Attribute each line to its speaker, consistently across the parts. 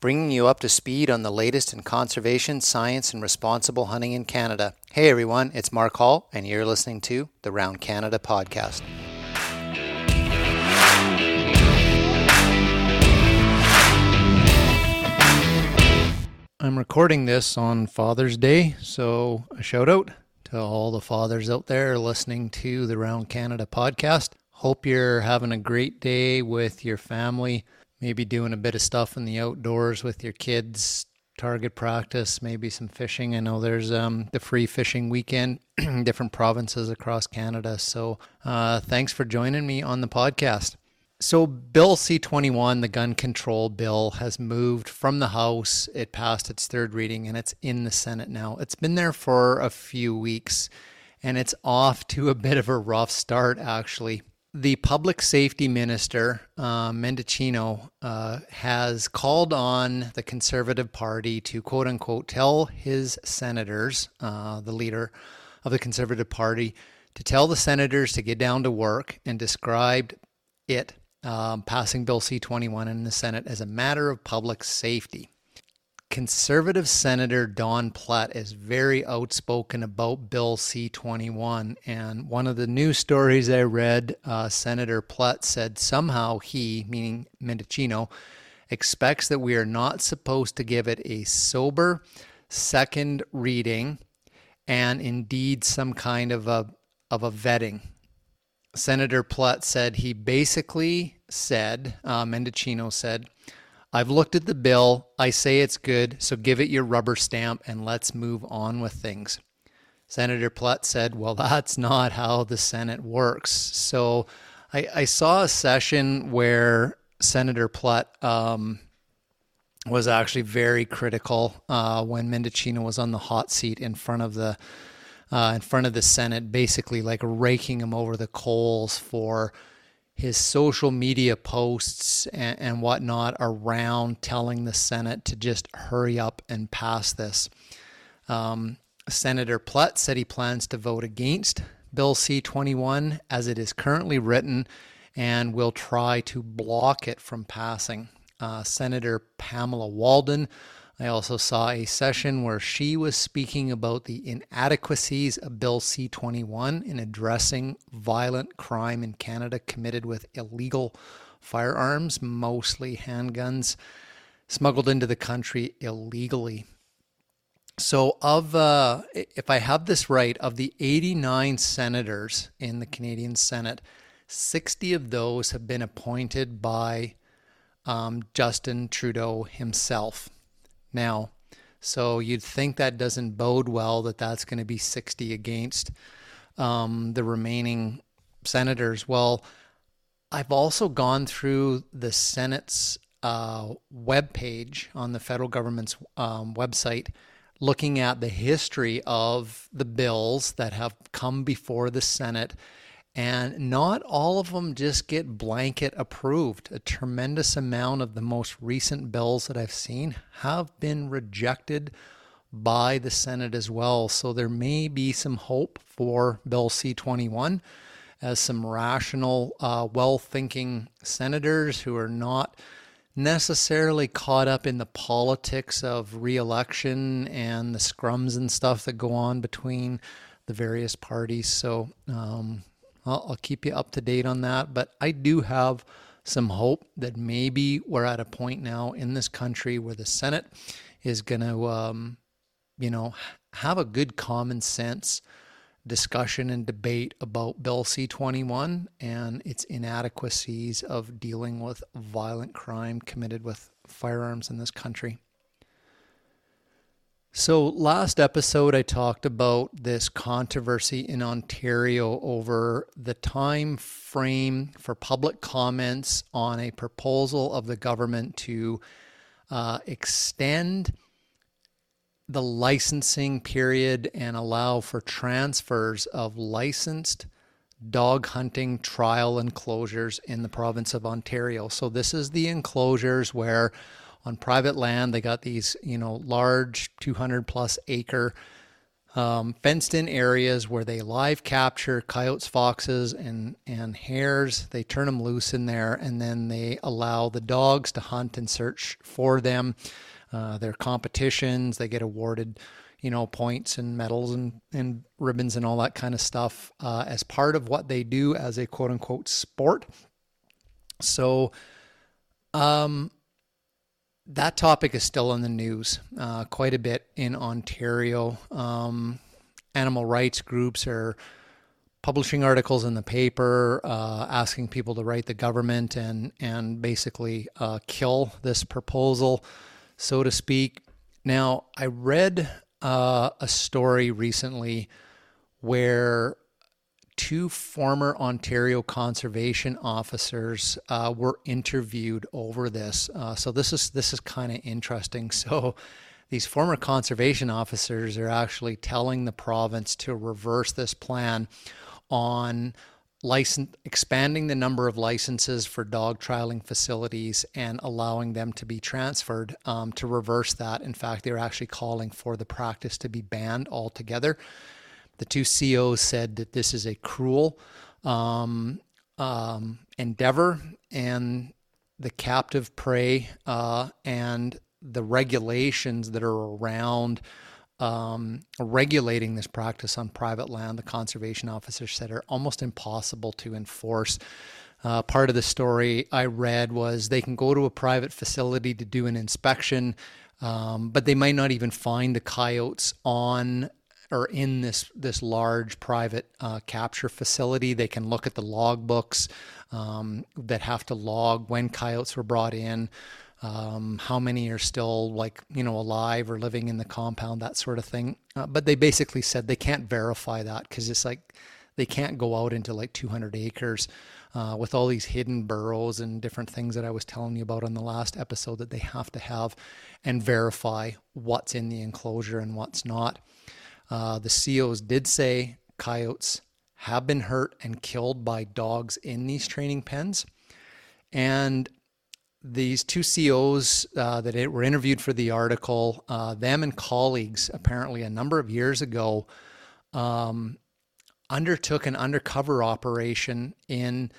Speaker 1: bringing you up to speed on the latest in conservation, science, and responsible hunting in Canada. Hey everyone, it's Mark Hall, and you're listening to the Round Canada podcast. I'm recording this on Father's Day, so a shout out to all the fathers out there listening to the Round Canada podcast. Hope you're having a great day with your family maybe doing a bit of stuff in the outdoors with your kids, target practice, maybe some fishing. I know there's um, the free fishing weekend, different provinces across Canada. So uh, thanks for joining me on the podcast. So, Bill C 21, the gun control bill, has moved from the House. It passed its third reading and it's in the Senate now. It's been there for a few weeks and it's off to a bit of a rough start, actually the public safety minister, uh, Mendicino, uh, has called on the Conservative Party to quote unquote tell his senators, uh, the leader of the Conservative Party, to tell the senators to get down to work and described it, um, passing Bill C 21 in the Senate, as a matter of public safety. Conservative Senator Don Plett is very outspoken about Bill C 21. And one of the news stories I read, uh, Senator Plett said somehow he, meaning Mendicino, expects that we are not supposed to give it a sober second reading and indeed some kind of a, of a vetting. Senator Plett said he basically said, uh, Mendicino said, I've looked at the bill. I say it's good, so give it your rubber stamp and let's move on with things. Senator Plett said, Well, that's not how the Senate works. So I, I saw a session where Senator Plett um, was actually very critical uh, when Mendicino was on the hot seat in front of the uh, in front of the Senate, basically like raking him over the coals for his social media posts and, and, whatnot around telling the Senate to just hurry up and pass this. Um, Senator Plett said he plans to vote against Bill C 21 as it is currently written and will try to block it from passing. Uh, Senator Pamela Wallin I also saw a session where she was speaking about the inadequacies of Bill C 21 in addressing violent crime in Canada committed with illegal firearms, mostly handguns, smuggled into the country illegally. So, of uh, if I have this right, of the 89 senators in the Canadian Senate, 60 of those have been appointed by um, Justin Trudeau himself now. So you'd think that doesn't bode well that that's going to be 60 against um, the remaining senators. Well, I've also gone through the Senate's uh, web page on the federal government's um, website looking at the history of the bills that have come before the Senate and not all of them just get blanket approved. A tremendous amount of the most recent bills that I've seen have been rejected by the Senate as well. So there may be some hope for Bill C 21 as some rational, uh, well thinking senators who are not necessarily caught up in the politics of reelection and the scrums and stuff that go on between the various parties. So, um, I'll, I'll keep you up to date on that. But I do have some hope that maybe we're at a point now in this country where the Senate is going to, um, you know, have a good common sense discussion and debate about Bill C 21 and its inadequacies of dealing with violent crime committed with firearms in this country. So, last episode, I talked about this controversy in Ontario over the time frame for public comments on a proposal of the government to uh, extend the licensing period and allow for transfers of licensed dog hunting trial enclosures in the province of Ontario. So, this is the enclosures where on private land. They got these, you know, large 200 plus acre um, fenced in areas where they live capture coyotes, foxes, and, and hares. They turn them loose in there and then they allow the dogs to hunt and search for them. Uh, their competitions, they get awarded, you know, points and medals and, and ribbons and all that kind of stuff uh, as part of what they do as a quote unquote sport. So, um, that topic is still in the news uh, quite a bit in Ontario. Um, animal rights groups are publishing articles in the paper, uh, asking people to write the government and and basically uh, kill this proposal, so to speak. Now, I read uh, a story recently where two former Ontario conservation officers uh, were interviewed over this. Uh, so this is this is kind of interesting. So these former conservation officers are actually telling the province to reverse this plan on license expanding the number of licenses for dog trialing facilities and allowing them to be transferred um, to reverse that. In fact, they're actually calling for the practice to be banned altogether. The two COs said that this is a cruel um, um, endeavor, and the captive prey uh, and the regulations that are around um, regulating this practice on private land, the conservation officers said are almost impossible to enforce. Uh, part of the story I read was they can go to a private facility to do an inspection, um, but they might not even find the coyotes on or in this this large private uh, capture facility. They can look at the log books um, that have to log when coyotes were brought in, um, how many are still like you know alive or living in the compound, that sort of thing. Uh, but they basically said they can't verify that because it's like they can't go out into like 200 acres. Uh, with all these hidden burrows and different things that I was telling you about on the last episode that they have to have and verify what's in the enclosure and what's not. Uh, the COs did say coyotes have been hurt and killed by dogs in these training pens. And these two COs uh, that were interviewed for the article, uh, them and colleagues, apparently a number of years ago, um, undertook an undercover operation in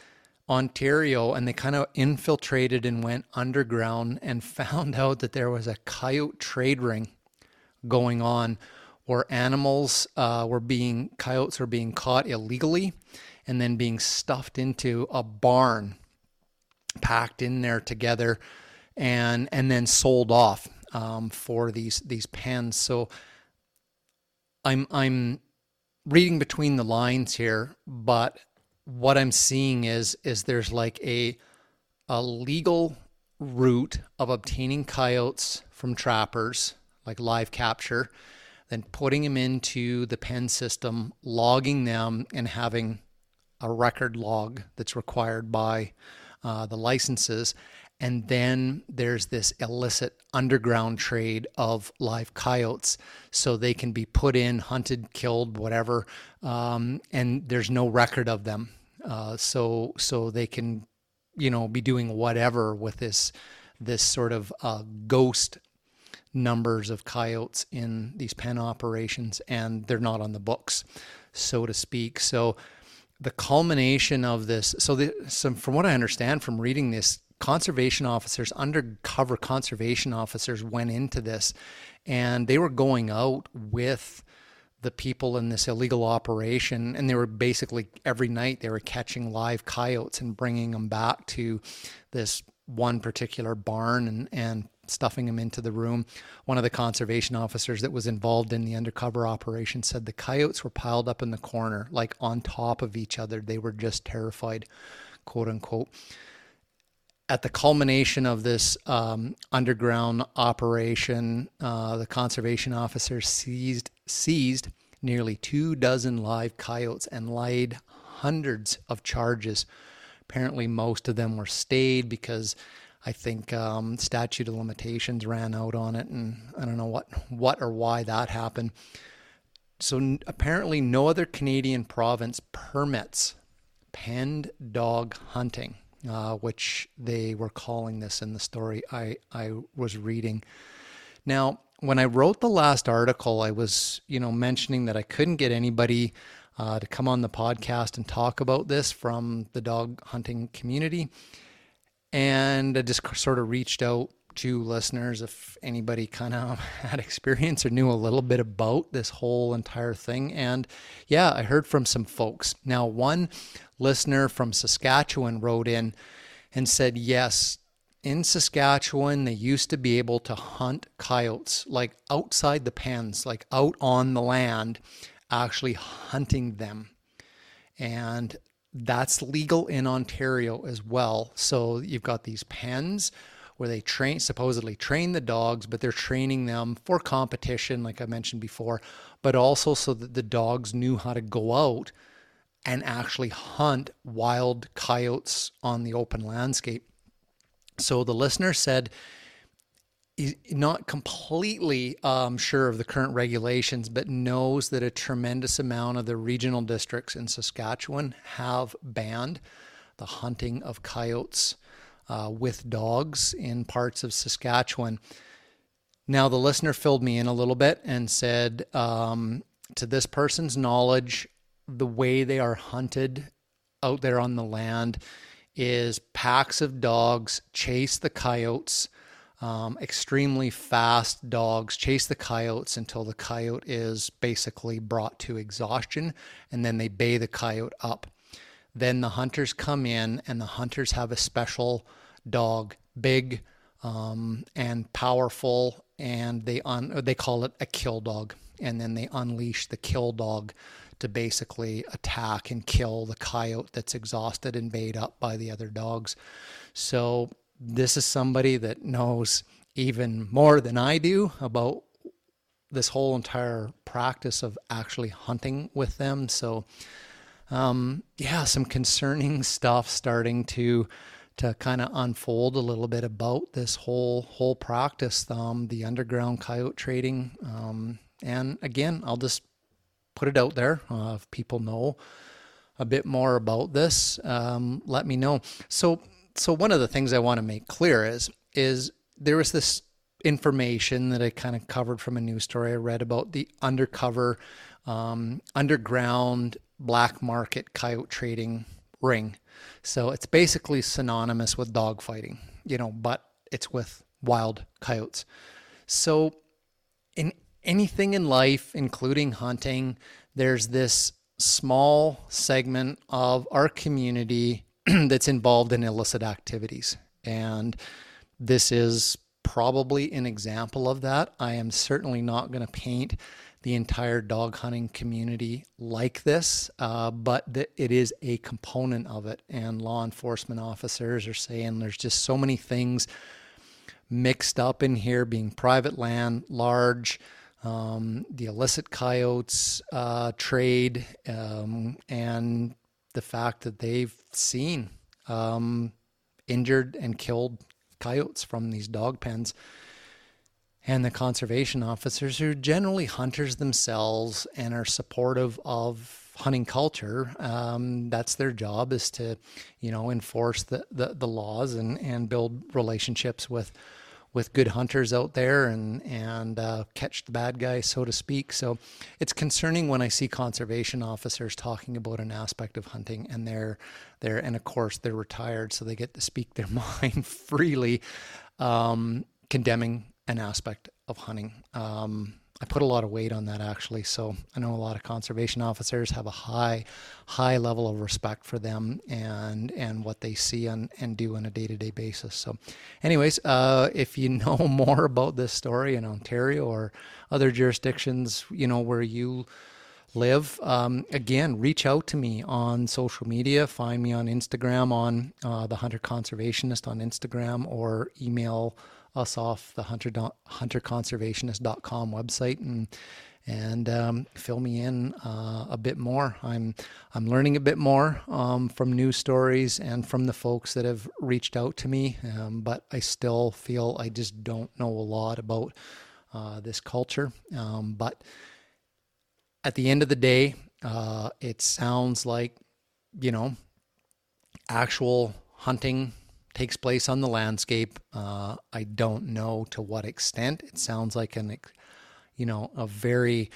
Speaker 1: Ontario and they kind of infiltrated and went underground and found out that there was a coyote trade ring going on where animals uh, were being, coyotes were being caught illegally and then being stuffed into a barn, packed in there together, and and then sold off um, for these these pens. So I'm I'm reading between the lines here, but what I'm seeing is is there's like a a legal route of obtaining coyotes from trappers, like live capture, then putting them into the pen system, logging them, and having a record log that's required by uh, the licenses. And then there's this illicit underground trade of live coyotes. So they can be put in, hunted, killed, whatever, um, and there's no record of them. Uh, so so they can, you know, be doing whatever with this this sort of uh, ghost numbers of coyotes in these pen operations, and they're not on the books, so to speak. So the culmination of this, so, the, from what I understand from reading this, conservation officers, undercover conservation officers, went into this, and they were going out with the people in this illegal operation and they were basically every night they were catching live coyotes and bringing them back to this one particular barn and, and stuffing him into the room. One of the conservation officers that was involved in the undercover operation said the coyotes were piled up in the corner, like on top of each other. They were just terrified, quote unquote. At the culmination of this um, underground operation, uh, the conservation officers seized seized nearly two dozen live coyotes and laid hundreds of charges. Apparently, most of them were stayed because I think um, statute of limitations ran out on it, and I don't know what what or why that happened. So n- apparently, no other Canadian province permits penned dog hunting, uh, which they were calling this in the story I I was reading. Now, when I wrote the last article, I was, you know, mentioning that I couldn't get anybody uh, to come on the podcast and talk about this from the dog hunting community. And I just sort of reached out to listeners if anybody kind of had experience or knew a little bit about this whole entire thing. And yeah, I heard from some folks. Now, one listener from Saskatchewan wrote in and said, yes, in Saskatchewan, they used to be able to hunt coyotes like outside the pens, like out on the land, actually hunting them. And that's legal in Ontario as well. So you've got these pens where they train supposedly train the dogs, but they're training them for competition, like I mentioned before, but also so that the dogs knew how to go out and actually hunt wild coyotes on the open landscape. So the listener said he's not completely um, sure of the current regulations, but knows that a tremendous amount of the regional districts in Saskatchewan have banned the hunting of coyotes uh, with dogs in parts of Saskatchewan. Now, the listener filled me in a little bit and said, um, to this person's knowledge, the way they are hunted out there on the land is packs of dogs chase the coyotes, um, extremely fast dogs chase the coyotes until the coyote is basically brought to exhaustion, and then they bay the coyote up. Then the hunters come in, and the hunters have a special dog, big um, and powerful, and they un- they call it a kill dog, and then they unleash the kill dog to basically attack and kill the coyote that's exhausted and bayed up by the other dogs. So this is somebody that knows even more than I do about this whole entire practice of actually hunting with them. So um, yeah, some concerning stuff starting to to kind of unfold a little bit about this whole whole practice, um, the underground coyote trading. Um, and again, I'll just put it out there. Uh, if people know a bit more about this, um, let me know. So, so one of the things I want to make clear is is there was this information that I kind of covered from a news story I read about the undercover, um, underground black market coyote trading ring. So it's basically synonymous with dog fighting, you know, but it's with wild coyotes. So in anything in life, including hunting, there's this small segment of our community that's involved in illicit activities. And this is probably an example of that. I am certainly not going to paint the entire dog hunting community like this, uh, but th- it is a component of it. And law enforcement officers are saying there's just so many things mixed up in here being private land, large, um, the illicit coyotes uh, trade, um, and the fact that they've seen um, injured and killed coyotes from these dog pens. And the conservation officers, who are generally hunters themselves and are supportive of hunting culture, um, that's their job is to, you know, enforce the, the, the laws and, and build relationships with with good hunters out there and and uh, catch the bad guy, so to speak. So it's concerning when I see conservation officers talking about an aspect of hunting, and they're they're and of course they're retired, so they get to speak their mind freely, um, condemning an aspect of hunting. Um, I put a lot of weight on that actually. So I know a lot of conservation officers have a high, high level of respect for them and and what they see and, and do on a day to day basis. So, anyways, uh, if you know more about this story in Ontario or other jurisdictions, you know where you live, um, again, reach out to me on social media. Find me on Instagram on uh, the Hunter Conservationist on Instagram or email us off the hunter hunterconservationist.com website and and um, fill me in uh, a bit more. I'm I'm learning a bit more um, from news stories and from the folks that have reached out to me, um, but I still feel I just don't know a lot about uh, this culture. Um, but at the end of the day, uh, it sounds like you know actual hunting takes place on the landscape. Uh, I don't know to what extent. It sounds like an, you know, a very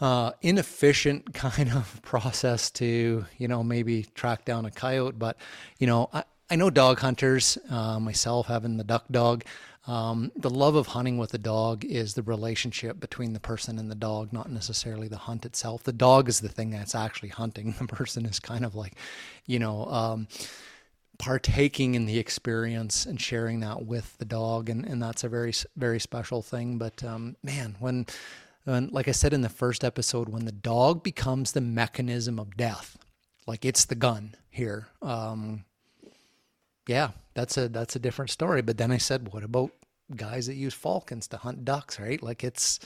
Speaker 1: uh, inefficient kind of process to, you know, maybe track down a coyote. But, you know, I, I know dog hunters, uh, myself having the duck dog. Um, the love of hunting with a dog is the relationship between the person and the dog, not necessarily the hunt itself. The dog is the thing that's actually hunting. The person is kind of like, you know, um, partaking in the experience and sharing that with the dog. And, and that's a very, very special thing. But um, man, when, when, like I said in the first episode, when the dog becomes the mechanism of death, like it's the gun here. Um, yeah, that's a that's a different story. But then I said, what about guys that use falcons to hunt ducks, right? Like it's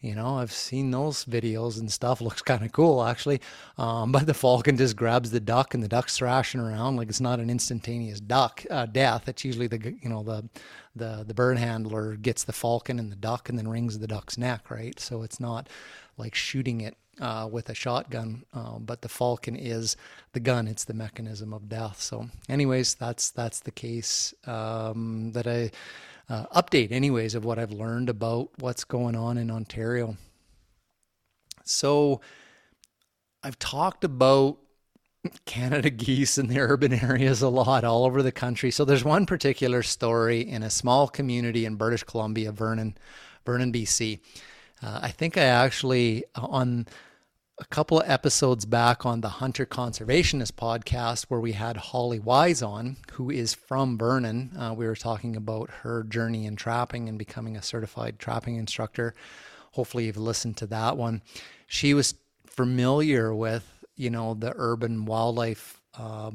Speaker 1: you know, I've seen those videos and stuff. Looks kind of cool, actually. Um, but the falcon just grabs the duck, and the duck's thrashing around like it's not an instantaneous duck uh, death. It's usually the you know the the the bird handler gets the falcon and the duck, and then wrings the duck's neck, right? So it's not like shooting it uh, with a shotgun, uh, but the falcon is the gun. It's the mechanism of death. So, anyways, that's that's the case um, that I uh, update, anyways, of what I've learned about what's going on in Ontario. So, I've talked about Canada geese in the urban areas a lot all over the country. So there's one particular story in a small community in British Columbia, Vernon, Vernon, BC. Uh, I think I actually on a couple of episodes back on the Hunter Conservationist podcast where we had Holly Wise on, who is from Vernon. Uh, we were talking about her journey in trapping and becoming a certified trapping instructor. Hopefully, you've listened to that one. She was familiar with, you know, the urban wildlife uh,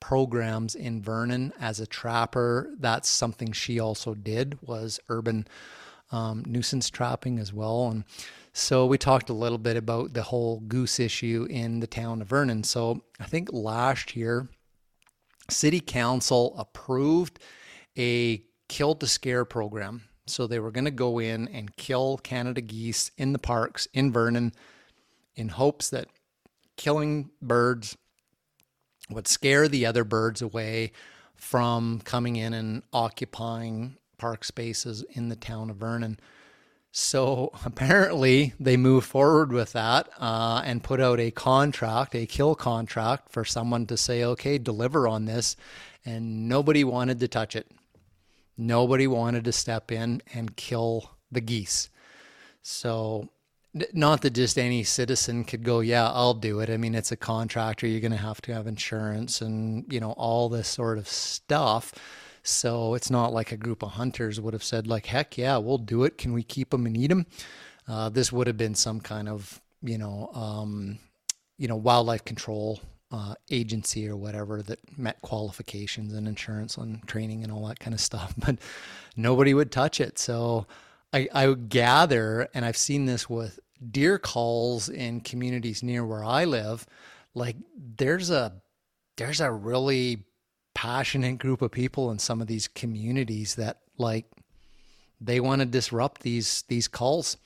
Speaker 1: programs in Vernon as a trapper. That's something she also did was urban um, nuisance trapping as well. And so we talked a little bit about the whole goose issue in the town of Vernon. So I think last year, City Council approved a kill to scare program. So they were going to go in and kill Canada geese in the parks in Vernon in hopes that killing birds would scare the other birds away from coming in and occupying park spaces in the town of Vernon. So apparently they moved forward with that uh, and put out a contract, a kill contract for someone to say, okay, deliver on this. And nobody wanted to touch it. Nobody wanted to step in and kill the geese. So, not that just any citizen could go, yeah, I'll do it. I mean, it's a contractor. You're going to have to have insurance and, you know, all this sort of stuff. So it's not like a group of hunters would have said, like, heck yeah, we'll do it. Can we keep them and eat them? Uh, this would have been some kind of, you know, um, you know, wildlife control uh, agency or whatever that met qualifications and insurance and training and all that kind of stuff. But nobody would touch it. So I, I gather, and I've seen this with deer calls in communities near where I live, like there's a there's a really passionate group of people in some of these communities that like they want to disrupt these these calls.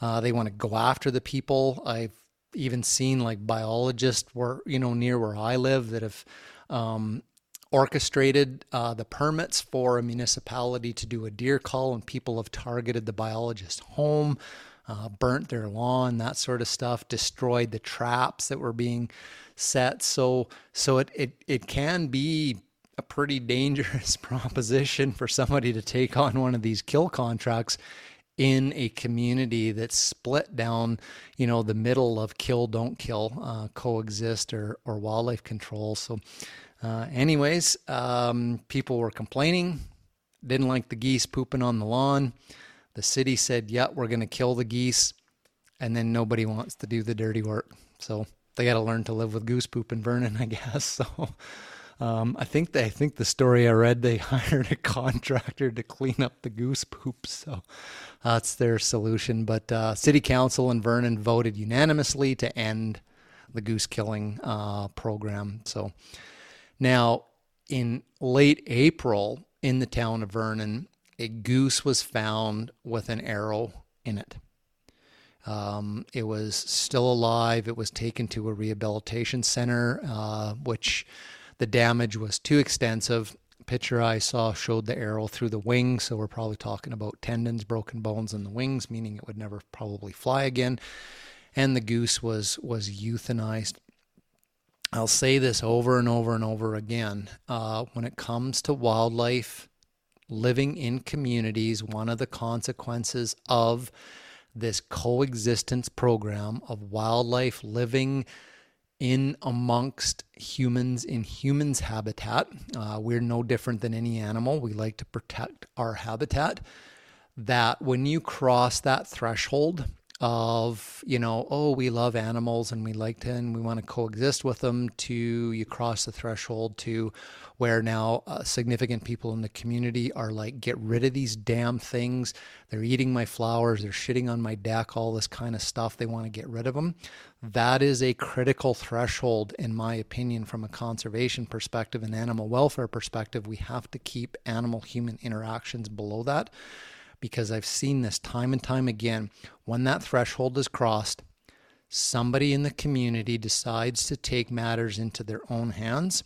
Speaker 1: Uh, they want to go after the people. I've even seen like biologists were you know near where I live that have um, orchestrated uh, the permits for a municipality to do a deer call, and people have targeted the biologist's home, uh, burnt their lawn, that sort of stuff, destroyed the traps that were being set. So so it it it can be a pretty dangerous proposition for somebody to take on one of these kill contracts in a community that's split down, you know, the middle of kill, don't kill, uh, coexist, or, or wildlife control. So, uh, anyways, um, people were complaining, didn't like the geese pooping on the lawn. The city said, yeah, we're going to kill the geese. And then nobody wants to do the dirty work. So they got to learn to live with goose poop in Vernon, I guess. So, um, I think they, I think the story I read they hired a contractor to clean up the goose poop, so that's their solution. But uh, City Council in Vernon voted unanimously to end the goose killing uh, program. So now, in late April, in the town of Vernon, a goose was found with an arrow in it. Um, it was still alive. It was taken to a rehabilitation center, uh, which the damage was too extensive. picture I saw showed the arrow through the wing, so we're probably talking about tendons, broken bones in the wings, meaning it would never probably fly again. And the goose was was euthanized. I'll say this over and over and over again. Uh, when it comes to wildlife living in communities, one of the consequences of this coexistence program of wildlife living in amongst humans in humans' habitat. Uh, we're no different than any animal. We like to protect our habitat. That when you cross that threshold of you know oh we love animals and we like to and we want to coexist with them to you cross the threshold to where now uh, significant people in the community are like get rid of these damn things. They're eating my flowers. They're shitting on my deck. All this kind of stuff. They want to get rid of them that is a critical threshold in my opinion from a conservation perspective and animal welfare perspective. We have to keep animal human interactions below that because I've seen this time and time again. When that threshold is crossed, somebody in the community decides to take matters into their own hands.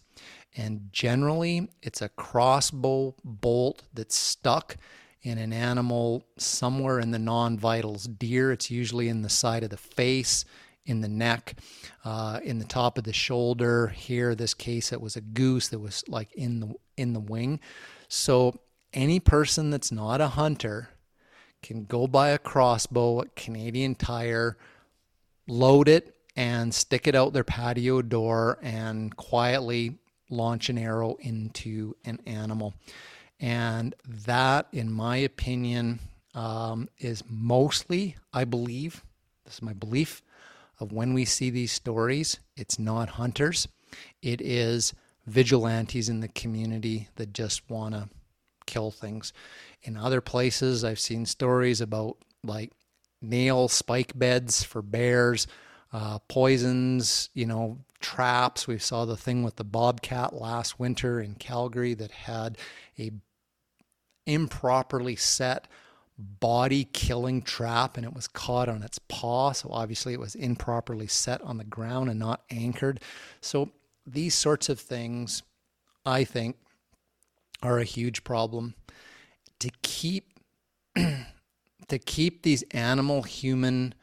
Speaker 1: And generally, it's a crossbow bolt that's stuck in an animal somewhere in the non vitals. Deer, it's usually in the side of the face, in the neck, uh, in the top of the shoulder. Here, this case, it was a goose that was like in the in the wing. So any person that's not a hunter can go buy a crossbow at Canadian Tire, load it, and stick it out their patio door and quietly launch an arrow into an animal. And that, in my opinion, um, is mostly, I believe, this is my belief, of when we see these stories, it's not hunters, it is vigilantes in the community that just want to kill things. In other places, I've seen stories about like nail spike beds for bears, uh, poisons, you know, traps. We saw the thing with the bobcat last winter in Calgary that had a improperly set body killing trap and it was caught on its paw. So obviously it was improperly set on the ground and not anchored. So these sorts of things, I think, are a huge problem. To keep to keep these animal human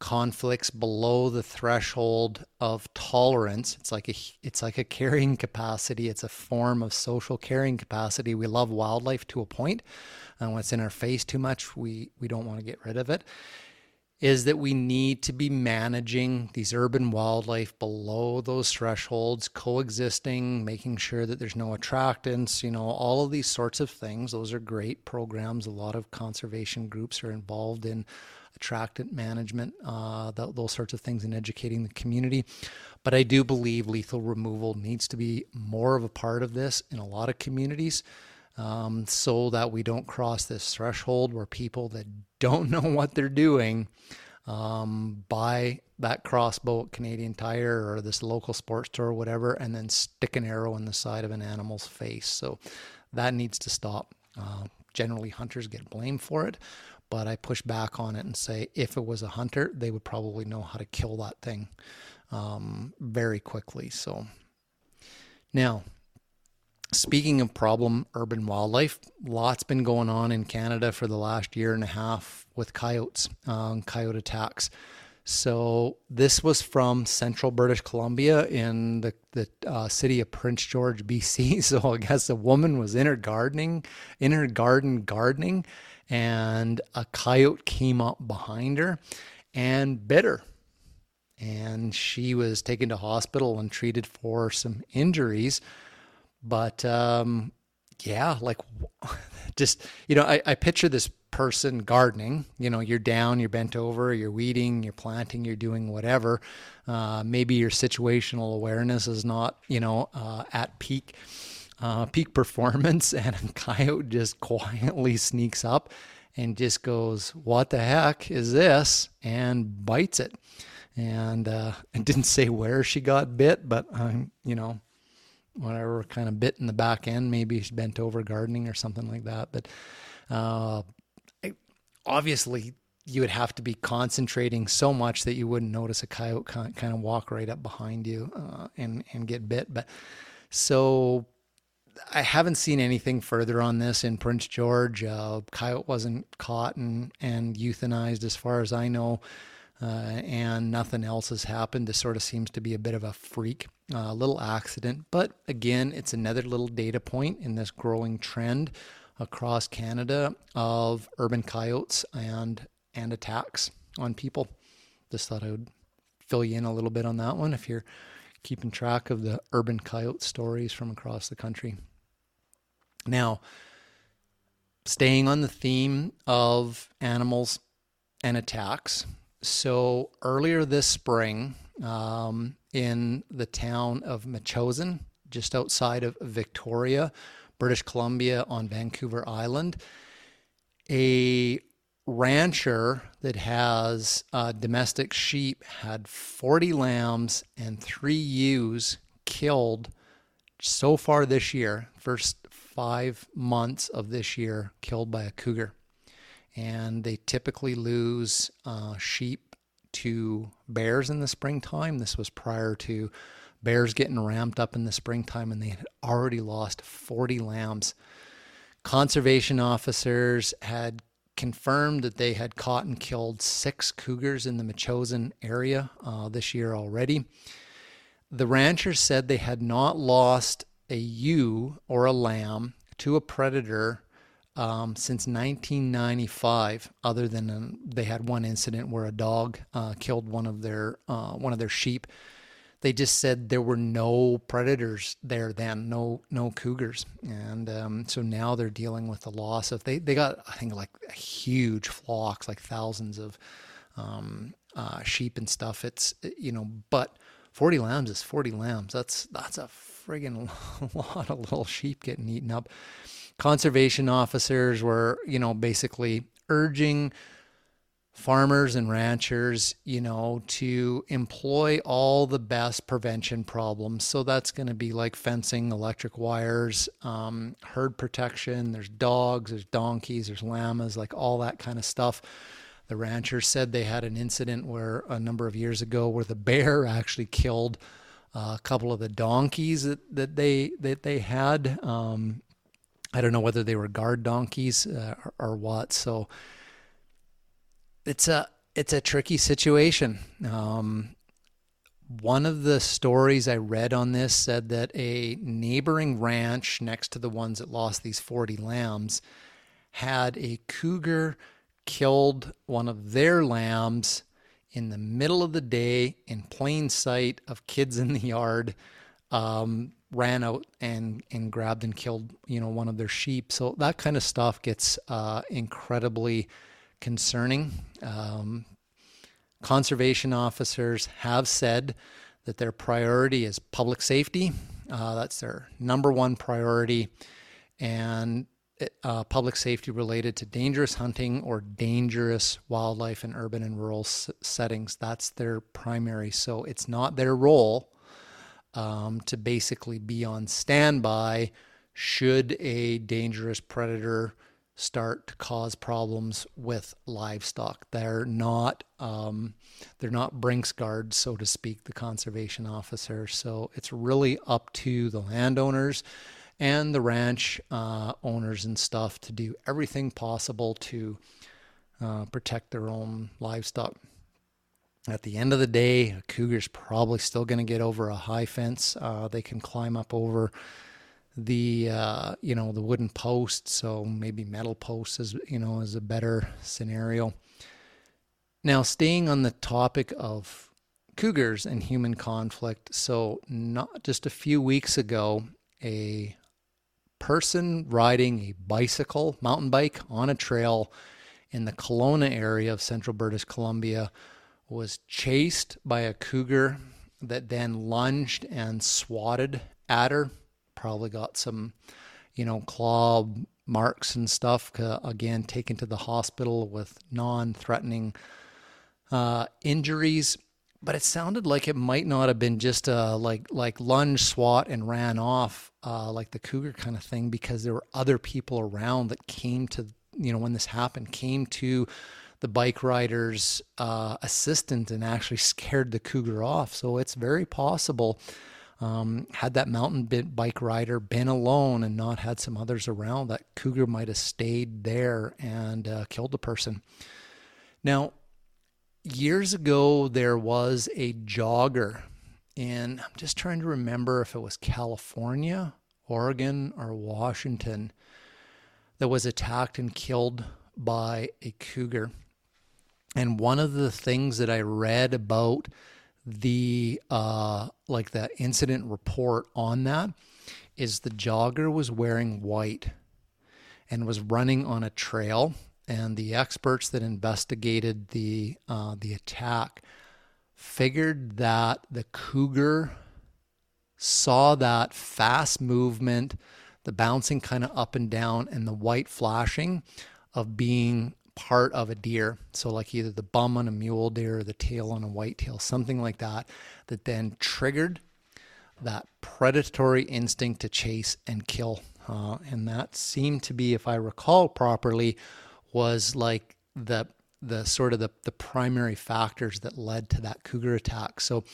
Speaker 1: conflicts below the threshold of tolerance it's like a it's like a carrying capacity it's a form of social carrying capacity. We love wildlife to a point. And when it's in our face too much we we don't want to get rid of it is that we need to be managing these urban wildlife below those thresholds, coexisting, making sure that there's no attractants, you know, all of these sorts of things. Those are great programs. A lot of conservation groups are involved in attractant management, uh, th- those sorts of things, and educating the community. But I do believe lethal removal needs to be more of a part of this in a lot of communities um, so that we don't cross this threshold where people that don't know what they're doing um, buy that crossbow at Canadian Tire or this local sports store or whatever, and then stick an arrow in the side of an animal's face. So that needs to stop. Uh, generally, hunters get blamed for it, but I push back on it and say if it was a hunter, they would probably know how to kill that thing um, very quickly. So now, Speaking of problem urban wildlife, lots been going on in Canada for the last year and a half with coyotes, um, coyote attacks. So this was from central British Columbia in the, the uh, city of Prince George, BC. So I guess a woman was in her gardening, in her garden gardening, and a coyote came up behind her and bit her. And she was taken to hospital and treated for some injuries. But um, yeah, like just, you know, I, I picture this person gardening. You know, you're down, you're bent over, you're weeding, you're planting, you're doing whatever. Uh, maybe your situational awareness is not, you know, uh, at peak. Uh, peak performance, and a coyote just quietly sneaks up and just goes, "What the heck is this?" and bites it. And uh, it didn't say where she got bit, but um, you know, whatever kind of bit in the back end. Maybe she's bent over gardening or something like that. But uh, obviously, you would have to be concentrating so much that you wouldn't notice a coyote kind of walk right up behind you uh, and and get bit. But so I haven't seen anything further on this in Prince George. Uh, coyote wasn't caught and, and euthanized, as far as I know, uh, and nothing else has happened. This sort of seems to be a bit of a freak, a uh, little accident. But again, it's another little data point in this growing trend across Canada of urban coyotes and and attacks on people. Just thought I would fill you in a little bit on that one if you're keeping track of the urban coyote stories from across the country. Now, staying on the theme of animals and attacks. So earlier this spring, um, in the town of Metchosin, just outside of Victoria, British Columbia, on Vancouver Island, a rancher that has uh, domestic sheep had 40 lambs and three ewes killed so far this year, first five months of this year, killed by a cougar. And they typically lose uh, sheep to bears in the springtime. This was prior to bears getting ramped up in the springtime, and they had already lost 40 lambs. Conservation officers had confirmed that they had caught and killed six cougars in the Metchosin area uh, this year already. The ranchers said they had not lost a ewe or a lamb to a predator um, since 1995. Other than um, they had one incident where a dog uh, killed one of their uh, one of their sheep they just said there were no predators there then, no no cougars, and um, so now they're dealing with the loss of they they got I think like huge flocks, like thousands of um, uh, sheep and stuff. It's you know, but 40 lambs is 40 lambs. That's that's a friggin' lot of little sheep getting eaten up. Conservation officers were you know basically urging farmers and ranchers, you know, to employ all the best prevention problems. So that's going to be like fencing, electric wires, um, herd protection. There's dogs, there's donkeys, there's llamas, like all that kind of stuff. The ranchers said they had an incident where a number of years ago where the bear actually killed uh, a couple of the donkeys that, that they that they had. Um, I don't know whether they were guard donkeys uh, or, or what. So it's a it's a tricky situation. Um, one of the stories I read on this said that a neighboring ranch next to the ones that lost these 40 lambs had a cougar killed one of their lambs in the middle of the day in plain sight of kids in the yard. Um, ran out and and grabbed and killed you know one of their sheep. So that kind of stuff gets uh, incredibly concerning. Um, conservation officers have said that their priority is public safety. Uh, that's their number one priority. And uh, public safety related to dangerous hunting or dangerous wildlife in urban and rural s- settings. That's their primary. So it's not their role um, to basically be on standby should a dangerous predator start to cause problems with livestock. They're not um, they're not Brinks guards, so to speak, the conservation officer. So it's really up to the landowners and the ranch uh, owners and stuff to do everything possible to uh, protect their own livestock. At the end of the day, a cougar's probably still going to get over a high fence. Uh, they can climb up over the uh, you know the wooden post so maybe metal posts is you know is a better scenario now staying on the topic of cougars and human conflict so not just a few weeks ago a person riding a bicycle mountain bike on a trail in the Kelowna area of central British Columbia was chased by a cougar that then lunged and swatted at her probably got some, you know, claw marks and stuff. Again, taken to the hospital with non-threatening uh, injuries. But it sounded like it might not have been just a like like lunge, swat, and ran off uh, like the cougar kind of thing because there were other people around that came to you know when this happened came to the bike rider's uh, assistant and actually scared the cougar off. So it's very possible Um, had that mountain bike rider been alone and not had some others around, that cougar might have stayed there and uh, killed the person. Now, years ago, there was a jogger, and I'm just trying to remember if it was California, Oregon, or Washington that was attacked and killed by a cougar. And one of the things that I read about the uh, like the incident report on that is the jogger was wearing white and was running on a trail and the experts that investigated the uh, the attack figured that the cougar saw that fast movement the bouncing kind of up and down and the white flashing of being part of a deer. So, like either the bum on a mule deer or the tail on a white tail, something like that, that then triggered that predatory instinct to chase and kill. Uh, and that seemed to be, if I recall properly, was like the the sort of the, the primary factors that led to that cougar attack. So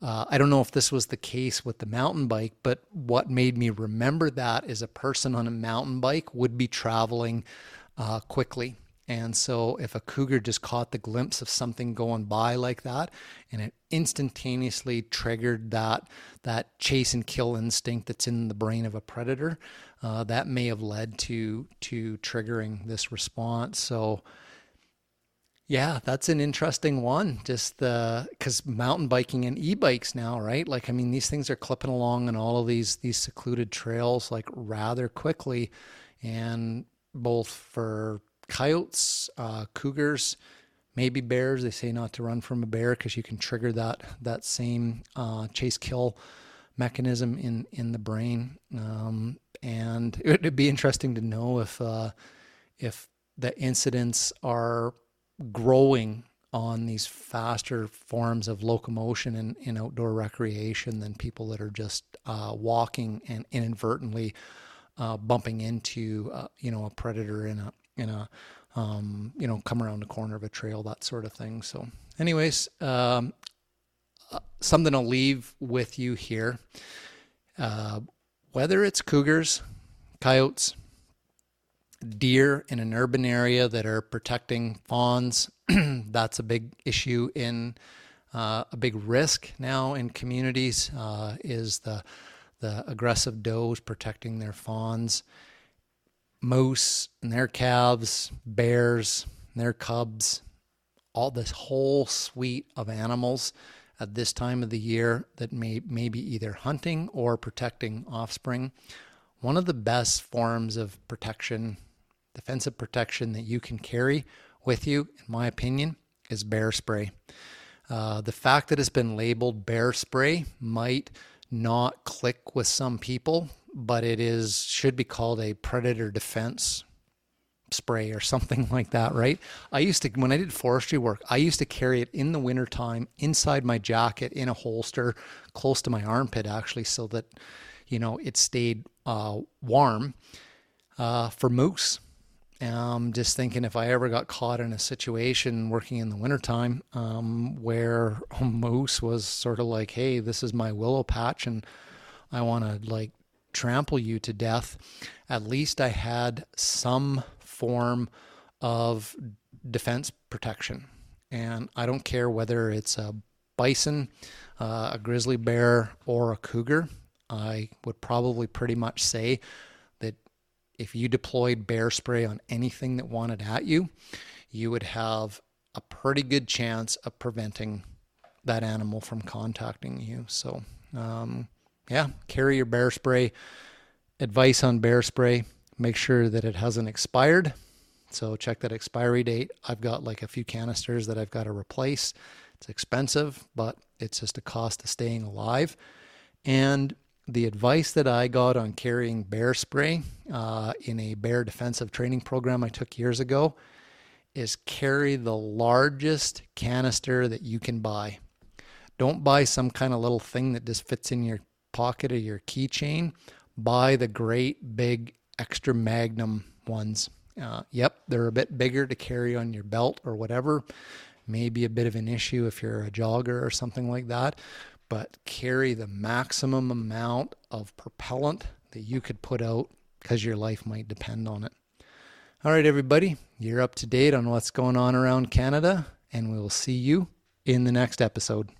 Speaker 1: uh, I don't know if this was the case with the mountain bike, but what made me remember that is a person on a mountain bike would be traveling uh, quickly. And so, if a cougar just caught the glimpse of something going by like that, and it instantaneously triggered that that chase and kill instinct that's in the brain of a predator, uh, that may have led to to triggering this response. So, yeah, that's an interesting one. Just the because mountain biking and e-bikes now, right? Like, I mean, these things are clipping along on all of these these secluded trails like rather quickly, and both for coyotes, uh, cougars, maybe bears. They say not to run from a bear because you can trigger that that same uh, chase kill mechanism in in the brain. Um, and it would be interesting to know if uh, if the incidents are growing on these faster forms of locomotion and in, in outdoor recreation than people that are just uh, walking and inadvertently uh, bumping into uh, you know a predator in a in a um, you know come around the corner of a trail that sort of thing. So anyways um, uh, something i'll leave with you here. Uh, whether it's cougars coyotes deer in an urban area that are protecting fawns that's a big issue in uh, a big risk now in communities uh, is the the aggressive does protecting their fawns moose and their calves, bears and their cubs, all this whole suite of animals at this time of the year that may, may be either hunting or protecting offspring. One of the best forms of protection, defensive protection that you can carry with you, in my opinion, is bear spray. Uh, the fact that it's been labeled bear spray might not click with some people but it is should be called a predator defense spray or something like that, right? I used to when I did forestry work, I used to carry it in the wintertime inside my jacket in a holster close to my armpit actually so that you know it stayed uh, warm uh, for moose. Um, just thinking if I ever got caught in a situation working in the wintertime um, where a moose was sort of like, hey, this is my willow patch and I want to like trample you to death, at least I had some form of defense protection. And I don't care whether it's a bison, uh, a grizzly bear, or a cougar. I would probably pretty much say that if you deployed bear spray on anything that wanted at you, you would have a pretty good chance of preventing that animal from contacting you. So, um, yeah, carry your bear spray. Advice on bear spray make sure that it hasn't expired. So check that expiry date. I've got like a few canisters that I've got to replace. It's expensive, but it's just a cost of staying alive. And the advice that I got on carrying bear spray uh, in a bear defensive training program I took years ago is carry the largest canister that you can buy. Don't buy some kind of little thing that just fits in your pocket of your keychain, buy the great big extra magnum ones. Uh, yep, they're a bit bigger to carry on your belt or whatever. Maybe a bit of an issue if you're a jogger or something like that. but carry the maximum amount of propellant that you could put out because your life might depend on it. All right, everybody, you're up to date on what's going on around Canada, and we will see you in the next episode.